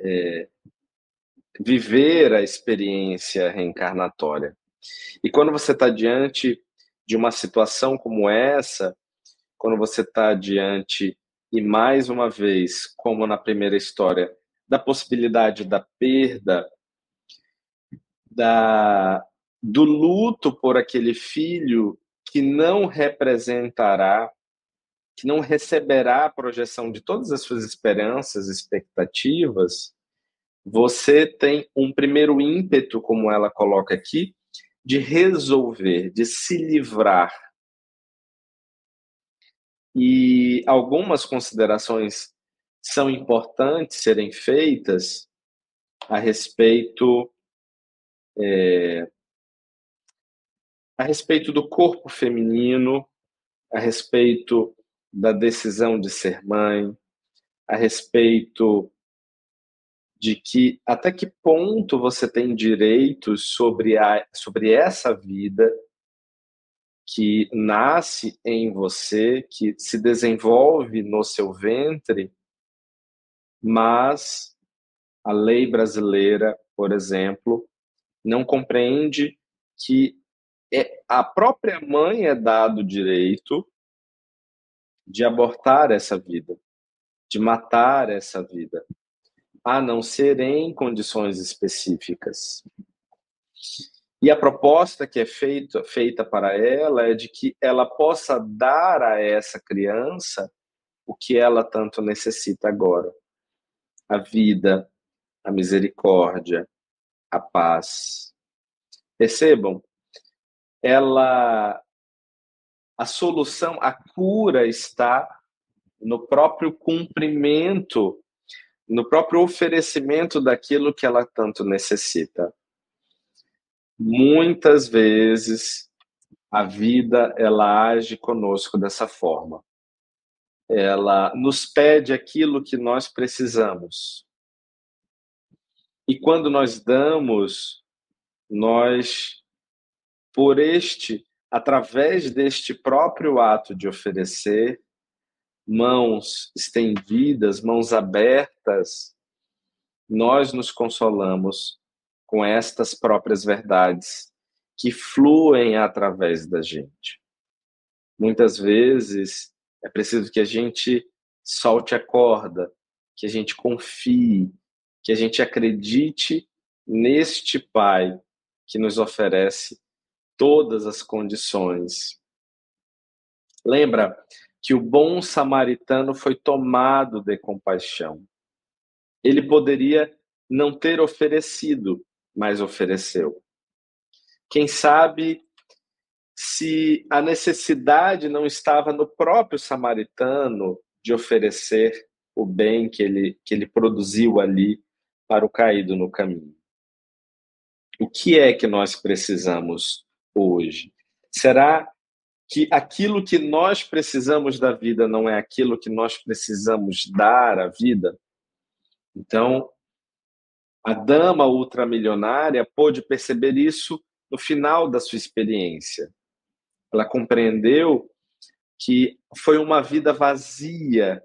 Speaker 3: é, viver a experiência reencarnatória. E quando você está diante de uma situação como essa, quando você está diante, e mais uma vez, como na primeira história, da possibilidade da perda, da, do luto por aquele filho que não representará, que não receberá a projeção de todas as suas esperanças, expectativas, você tem um primeiro ímpeto, como ela coloca aqui, de resolver, de se livrar. E algumas considerações são importantes serem feitas a respeito é, a respeito do corpo feminino, a respeito da decisão de ser mãe, a respeito de que até que ponto você tem direitos sobre, a, sobre essa vida que nasce em você, que se desenvolve no seu ventre, mas a lei brasileira, por exemplo, não compreende que é, a própria mãe é dado o direito de abortar essa vida, de matar essa vida a não ser em condições específicas. E a proposta que é feita, feita para ela é de que ela possa dar a essa criança o que ela tanto necessita agora: a vida, a misericórdia, a paz. Percebam, ela a solução, a cura está no próprio cumprimento no próprio oferecimento daquilo que ela tanto necessita. Muitas vezes a vida ela age conosco dessa forma. Ela nos pede aquilo que nós precisamos. E quando nós damos, nós por este, através deste próprio ato de oferecer, mãos estendidas, mãos abertas, nós nos consolamos com estas próprias verdades que fluem através da gente. Muitas vezes é preciso que a gente solte a corda, que a gente confie, que a gente acredite neste Pai que nos oferece todas as condições. Lembra que o bom samaritano foi tomado de compaixão. Ele poderia não ter oferecido, mas ofereceu. Quem sabe se a necessidade não estava no próprio samaritano de oferecer o bem que ele, que ele produziu ali para o caído no caminho. O que é que nós precisamos hoje? Será que aquilo que nós precisamos da vida não é aquilo que nós precisamos dar à vida. Então, a dama ultramilionária pôde perceber isso no final da sua experiência. Ela compreendeu que foi uma vida vazia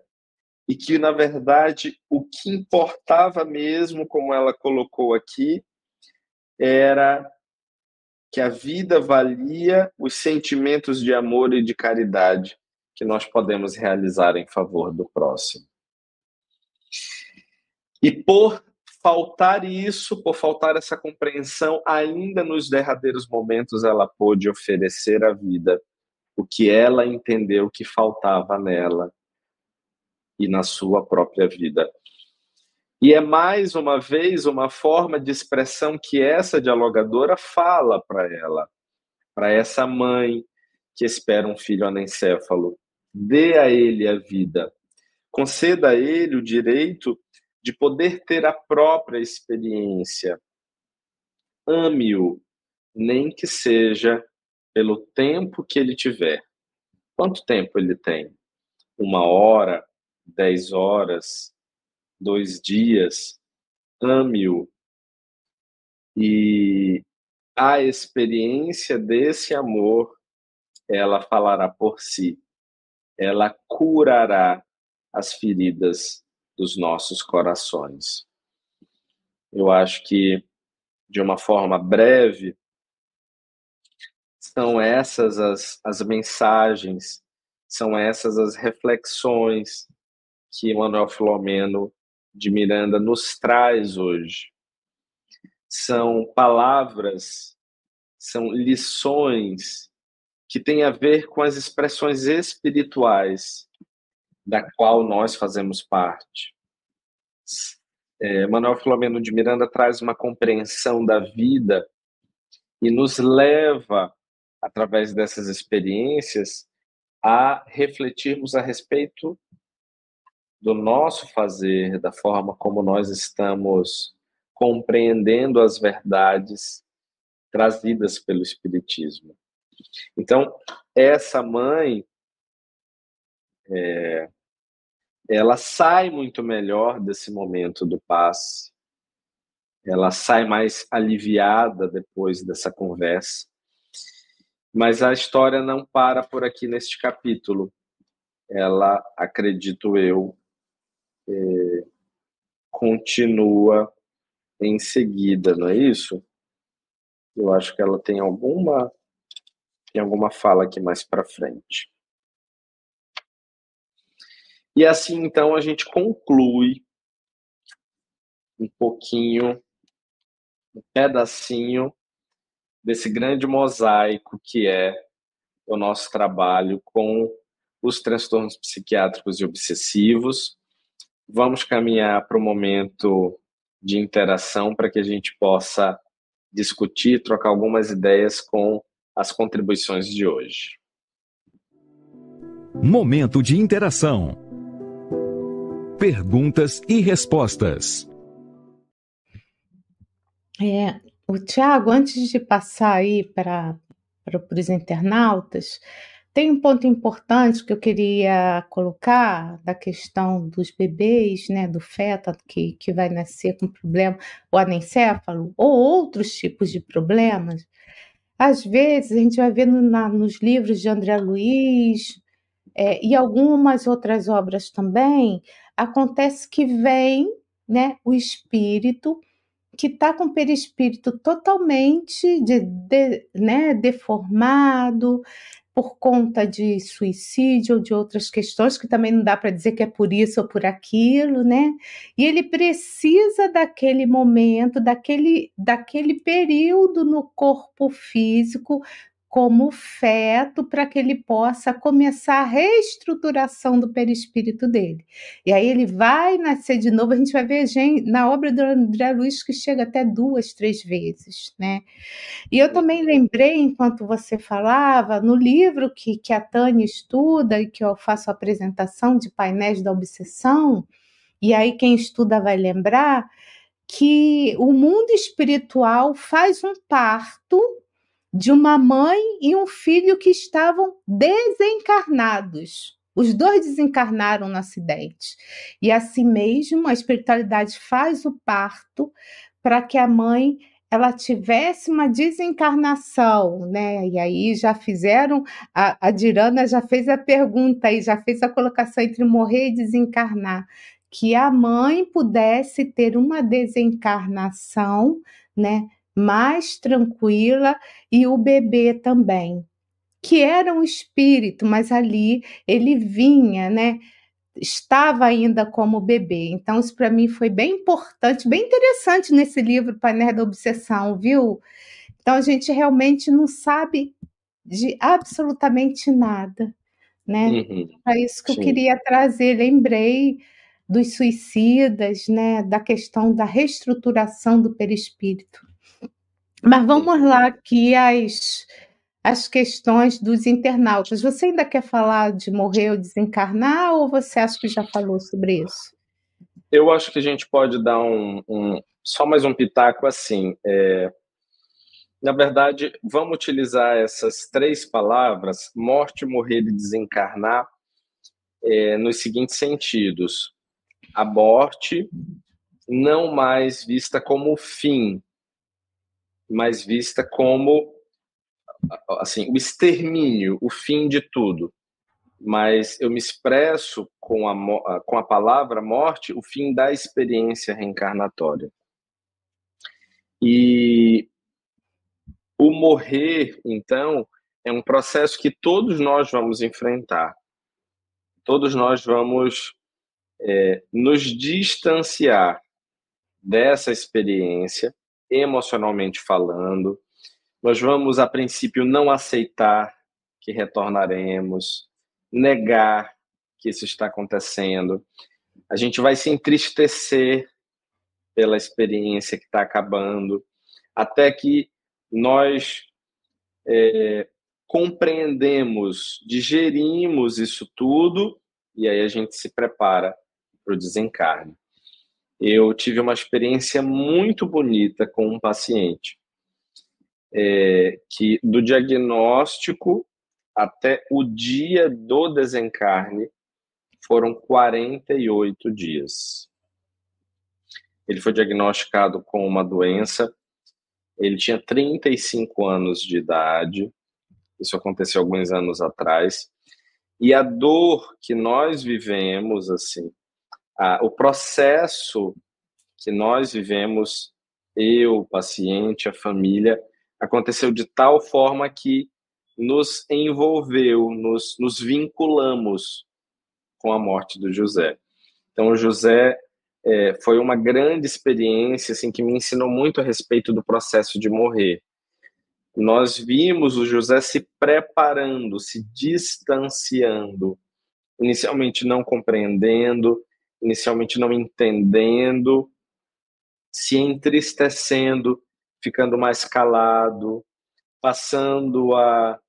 Speaker 3: e que, na verdade, o que importava mesmo, como ela colocou aqui, era que a vida valia os sentimentos de amor e de caridade que nós podemos realizar em favor do próximo. E por faltar isso, por faltar essa compreensão, ainda nos derradeiros momentos ela pôde oferecer à vida o que ela entendeu que faltava nela e na sua própria vida. E é mais uma vez uma forma de expressão que essa dialogadora fala para ela, para essa mãe que espera um filho anencéfalo. Dê a ele a vida. Conceda a ele o direito de poder ter a própria experiência. Ame-o, nem que seja pelo tempo que ele tiver. Quanto tempo ele tem? Uma hora, dez horas, dois dias? Ame-o. E a experiência desse amor, ela falará por si. Ela curará as feridas dos nossos corações. Eu acho que, de uma forma breve, são essas as, as mensagens, são essas as reflexões que Manuel Filomeno de Miranda nos traz hoje. São palavras, são lições que têm a ver com as expressões espirituais da qual nós fazemos parte. É, Manuel Filomeno de Miranda traz uma compreensão da vida e nos leva através dessas experiências, a refletirmos a respeito do nosso fazer, da forma como nós estamos compreendendo as verdades trazidas pelo Espiritismo. Então, essa mãe, é, ela sai muito melhor desse momento do passe, ela sai mais aliviada depois dessa conversa, mas a história não para por aqui neste capítulo. Ela, acredito eu, é, continua em seguida, não é isso? Eu acho que ela tem alguma tem alguma fala aqui mais para frente. E assim, então, a gente conclui um pouquinho, um pedacinho desse grande mosaico que é o nosso trabalho com os transtornos psiquiátricos e obsessivos. Vamos caminhar para o momento de interação para que a gente possa discutir, trocar algumas ideias com as contribuições de hoje.
Speaker 1: Momento de interação. Perguntas e respostas.
Speaker 2: É, o Tiago, antes de passar aí para os internautas, tem um ponto importante que eu queria colocar da questão dos bebês, né, do feto que, que vai nascer com problema, o anencéfalo, ou outros tipos de problemas. Às vezes, a gente vai vendo na, nos livros de André Luiz é, e algumas outras obras também, acontece que vem né, o espírito que está com o perispírito totalmente de, de, né, deformado por conta de suicídio ou de outras questões, que também não dá para dizer que é por isso ou por aquilo, né? E ele precisa daquele momento, daquele, daquele período no corpo físico como feto para que ele possa começar a reestruturação do perispírito dele. E aí ele vai nascer de novo, a gente vai ver gente, na obra do André Luiz que chega até duas, três vezes, né? E eu também lembrei, enquanto você falava, no livro que, que a Tânia estuda e que eu faço a apresentação de painéis da obsessão, e aí quem estuda vai lembrar que o mundo espiritual faz um parto de uma mãe e um filho que estavam desencarnados. Os dois desencarnaram no acidente. E assim mesmo, a espiritualidade faz o parto para que a mãe ela tivesse uma desencarnação, né? E aí já fizeram, a, a Dirana já fez a pergunta aí, já fez a colocação entre morrer e desencarnar, que a mãe pudesse ter uma desencarnação, né? Mais tranquila e o bebê também, que era um espírito, mas ali ele vinha, né? Estava ainda como bebê. Então, isso para mim foi bem importante, bem interessante nesse livro Painel da Obsessão, viu? Então, a gente realmente não sabe de absolutamente nada, né? Uhum. É isso que Sim. eu queria trazer. Lembrei dos suicidas, né, da questão da reestruturação do perispírito. Mas vamos lá aqui as, as questões dos internautas. Você ainda quer falar de morrer ou desencarnar, ou você acha que já falou sobre isso?
Speaker 3: Eu acho que a gente pode dar um, um só mais um pitaco assim. É, na verdade, vamos utilizar essas três palavras, morte, morrer e desencarnar, é, nos seguintes sentidos: a morte não mais vista como fim, mas vista como assim o extermínio, o fim de tudo. Mas eu me expresso com a, com a palavra morte, o fim da experiência reencarnatória. E o morrer, então, é um processo que todos nós vamos enfrentar todos nós vamos é, nos distanciar dessa experiência, emocionalmente falando. Nós vamos, a princípio, não aceitar que retornaremos, negar que isso está acontecendo. A gente vai se entristecer pela experiência que está acabando, até que nós é, compreendemos, digerimos isso tudo e aí a gente se prepara para o desencarne. Eu tive uma experiência muito bonita com um paciente é, que do diagnóstico até o dia do desencarne foram 48 dias. Ele foi diagnosticado com uma doença, ele tinha 35 anos de idade, isso aconteceu alguns anos atrás. E a dor que nós vivemos, assim, a, o processo que nós vivemos, eu, o paciente, a família, aconteceu de tal forma que nos envolveu, nos, nos vinculamos com a morte do José. Então, o José é, foi uma grande experiência assim que me ensinou muito a respeito do processo de morrer nós vimos o José se preparando, se distanciando, inicialmente não compreendendo, inicialmente não entendendo, se entristecendo, ficando mais calado, passando a,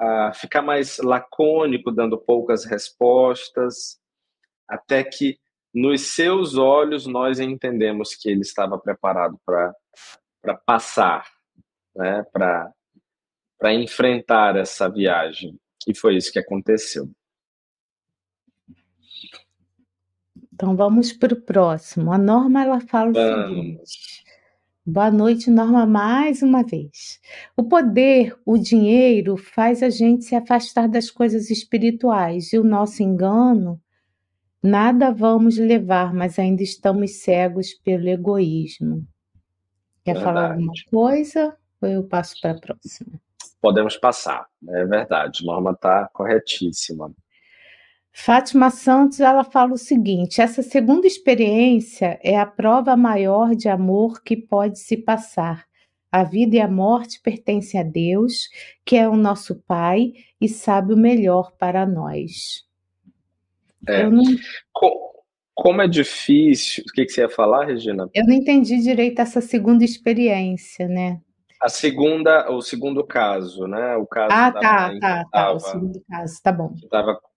Speaker 3: a ficar mais lacônico, dando poucas respostas, até que nos seus olhos nós entendemos que ele estava preparado para passar né, para enfrentar essa viagem. E foi isso que aconteceu.
Speaker 2: Então vamos para o próximo. A Norma ela fala vamos. o seguinte. Boa noite, Norma, mais uma vez. O poder, o dinheiro, faz a gente se afastar das coisas espirituais e o nosso engano, nada vamos levar, mas ainda estamos cegos pelo egoísmo. Quer Verdade. falar alguma coisa? ou eu passo para a próxima?
Speaker 3: Podemos passar, é verdade, Norma está corretíssima.
Speaker 2: Fátima Santos, ela fala o seguinte: essa segunda experiência é a prova maior de amor que pode se passar. A vida e a morte pertencem a Deus, que é o nosso Pai e sabe o melhor para nós.
Speaker 3: É. Não... Como é difícil. O que, que você ia falar, Regina?
Speaker 2: Eu não entendi direito essa segunda experiência, né?
Speaker 3: A segunda, o segundo caso, né? O caso
Speaker 2: ah, tá, tá, tá, o segundo caso, tá bom.
Speaker 3: Que, tava, que,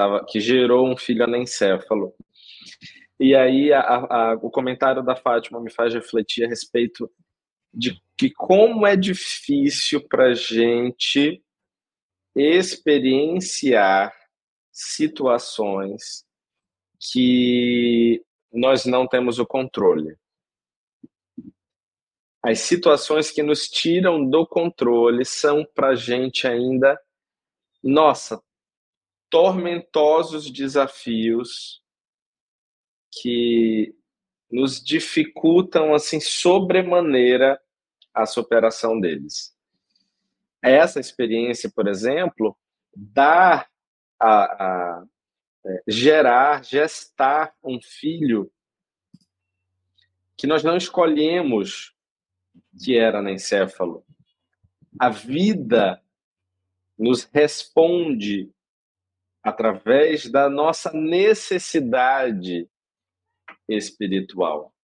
Speaker 3: tava, que gerou um filho anencéfalo. E aí a, a, o comentário da Fátima me faz refletir a respeito de que como é difícil para gente experienciar situações que nós não temos o controle as situações que nos tiram do controle são para gente ainda, nossa, tormentosos desafios que nos dificultam assim sobremaneira a superação deles. Essa experiência, por exemplo, dá a, a é, gerar, gestar um filho que nós não escolhemos que era anencéfalo. A vida nos responde através da nossa necessidade espiritual.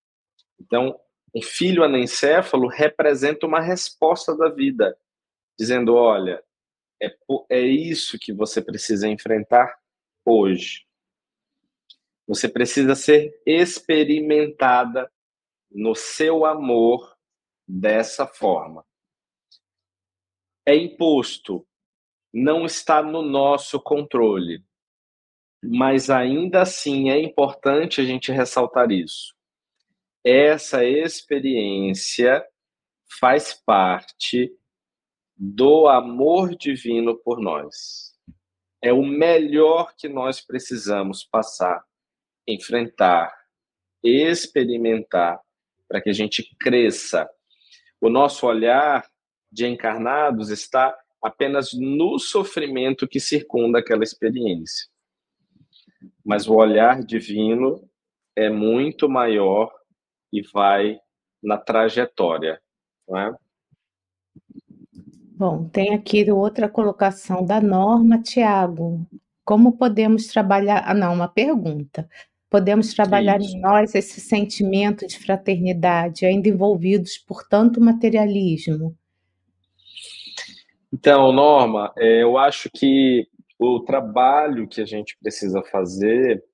Speaker 3: Então, um filho anencéfalo representa uma resposta da vida, dizendo: olha, é, é isso que você precisa enfrentar hoje. Você precisa ser experimentada no seu amor dessa forma. É imposto, não está no nosso controle. Mas ainda assim é importante a gente ressaltar isso. Essa experiência faz parte do amor divino por nós. É o melhor que nós precisamos passar enfrentar, experimentar, para que a gente cresça. O nosso olhar de encarnados está apenas no sofrimento que circunda aquela experiência. Mas o olhar divino é muito maior e vai na trajetória, não é?
Speaker 2: Bom, tem aqui outra colocação da norma, Tiago. Como podemos trabalhar? Ah, não, uma pergunta. Podemos trabalhar Isso. em nós esse sentimento de fraternidade, ainda envolvidos por tanto materialismo?
Speaker 3: Então, Norma, é, eu acho que o trabalho que a gente precisa fazer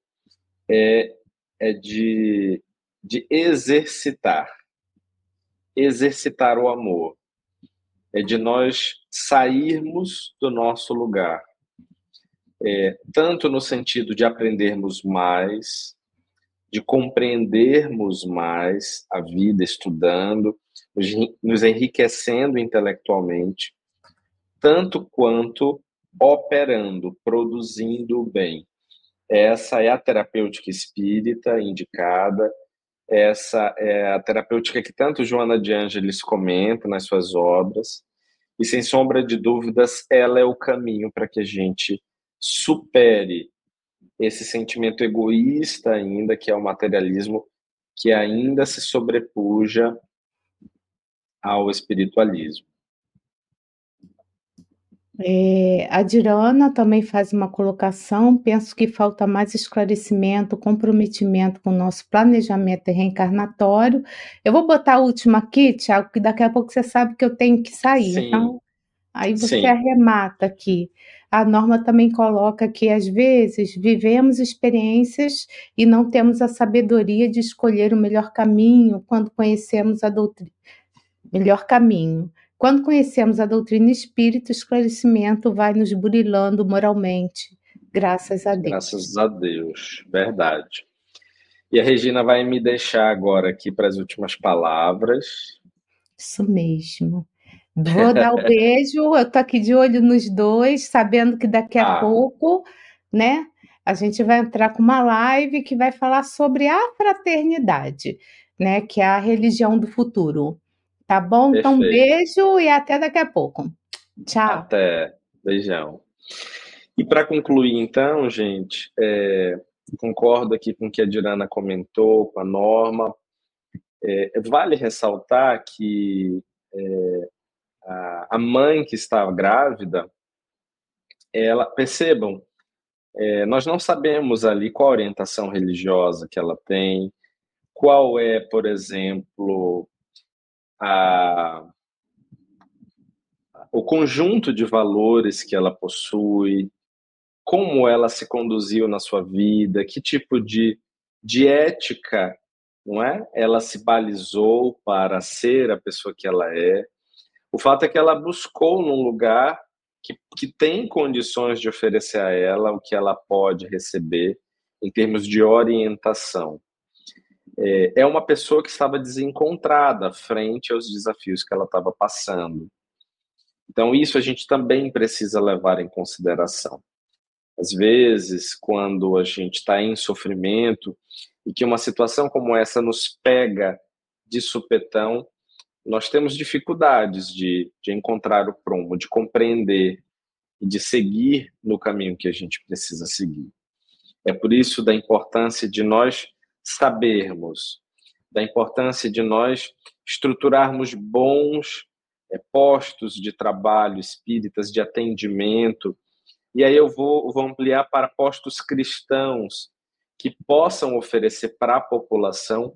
Speaker 3: é, é de, de exercitar exercitar o amor. É de nós sairmos do nosso lugar é, tanto no sentido de aprendermos mais, de compreendermos mais a vida estudando, nos enriquecendo intelectualmente, tanto quanto operando, produzindo o bem. Essa é a terapêutica espírita indicada, essa é a terapêutica que tanto Joana de Ângeles comenta nas suas obras, e sem sombra de dúvidas, ela é o caminho para que a gente supere esse sentimento egoísta ainda, que é o materialismo, que ainda se sobrepuja ao espiritualismo.
Speaker 2: É, a Dirana também faz uma colocação. Penso que falta mais esclarecimento, comprometimento com o nosso planejamento reencarnatório. Eu vou botar a última aqui, Tiago, que daqui a pouco você sabe que eu tenho que sair. Sim. Então, aí você Sim. arremata aqui a norma também coloca que, às vezes, vivemos experiências e não temos a sabedoria de escolher o melhor caminho quando conhecemos a doutrina. Melhor caminho. Quando conhecemos a doutrina espírita, o esclarecimento vai nos burilando moralmente. Graças a Deus.
Speaker 3: Graças a Deus, verdade. E a Regina vai me deixar agora aqui para as últimas palavras.
Speaker 2: Isso mesmo. Vou dar o (laughs) beijo, eu tô aqui de olho nos dois, sabendo que daqui a ah. pouco, né, a gente vai entrar com uma live que vai falar sobre a fraternidade, né, que é a religião do futuro. Tá bom? Então, Perfeito. Então, beijo e até daqui a pouco. Tchau.
Speaker 3: Até. Beijão. E para concluir, então, gente, é, concordo aqui com o que a Dirana comentou, com a Norma. É, vale ressaltar que é, a, mãe que está grávida, ela percebam, é, nós não sabemos ali qual a orientação religiosa que ela tem, qual é, por exemplo, a, o conjunto de valores que ela possui, como ela se conduziu na sua vida, que tipo de, de ética, não é? Ela se balizou para ser a pessoa que ela é. O fato é que ela buscou num lugar que, que tem condições de oferecer a ela o que ela pode receber em termos de orientação. É, é uma pessoa que estava desencontrada frente aos desafios que ela estava passando. Então, isso a gente também precisa levar em consideração. Às vezes, quando a gente está em sofrimento e que uma situação como essa nos pega de supetão, nós temos dificuldades de, de encontrar o prumo, de compreender e de seguir no caminho que a gente precisa seguir. É por isso da importância de nós sabermos, da importância de nós estruturarmos bons é, postos de trabalho espíritas, de atendimento, E aí eu vou, vou ampliar para postos cristãos que possam oferecer para a população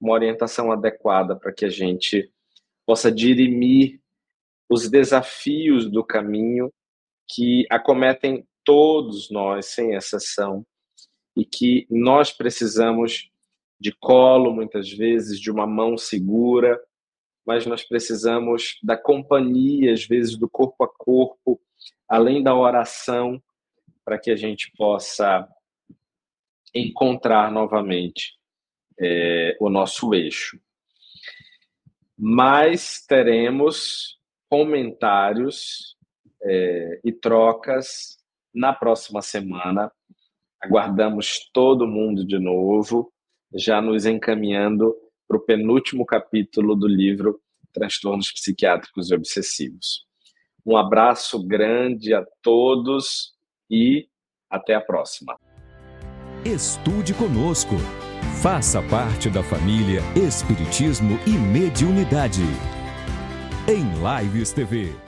Speaker 3: uma orientação adequada para que a gente possa dirimir os desafios do caminho que acometem todos nós, sem exceção, e que nós precisamos de colo, muitas vezes, de uma mão segura, mas nós precisamos da companhia, às vezes, do corpo a corpo, além da oração, para que a gente possa encontrar novamente é, o nosso eixo. Mas teremos comentários é, e trocas na próxima semana. Aguardamos todo mundo de novo, já nos encaminhando para o penúltimo capítulo do livro Transtornos Psiquiátricos e Obsessivos. Um abraço grande a todos e até a próxima.
Speaker 4: Estude conosco. Faça parte da família Espiritismo e Mediunidade. Em Lives TV.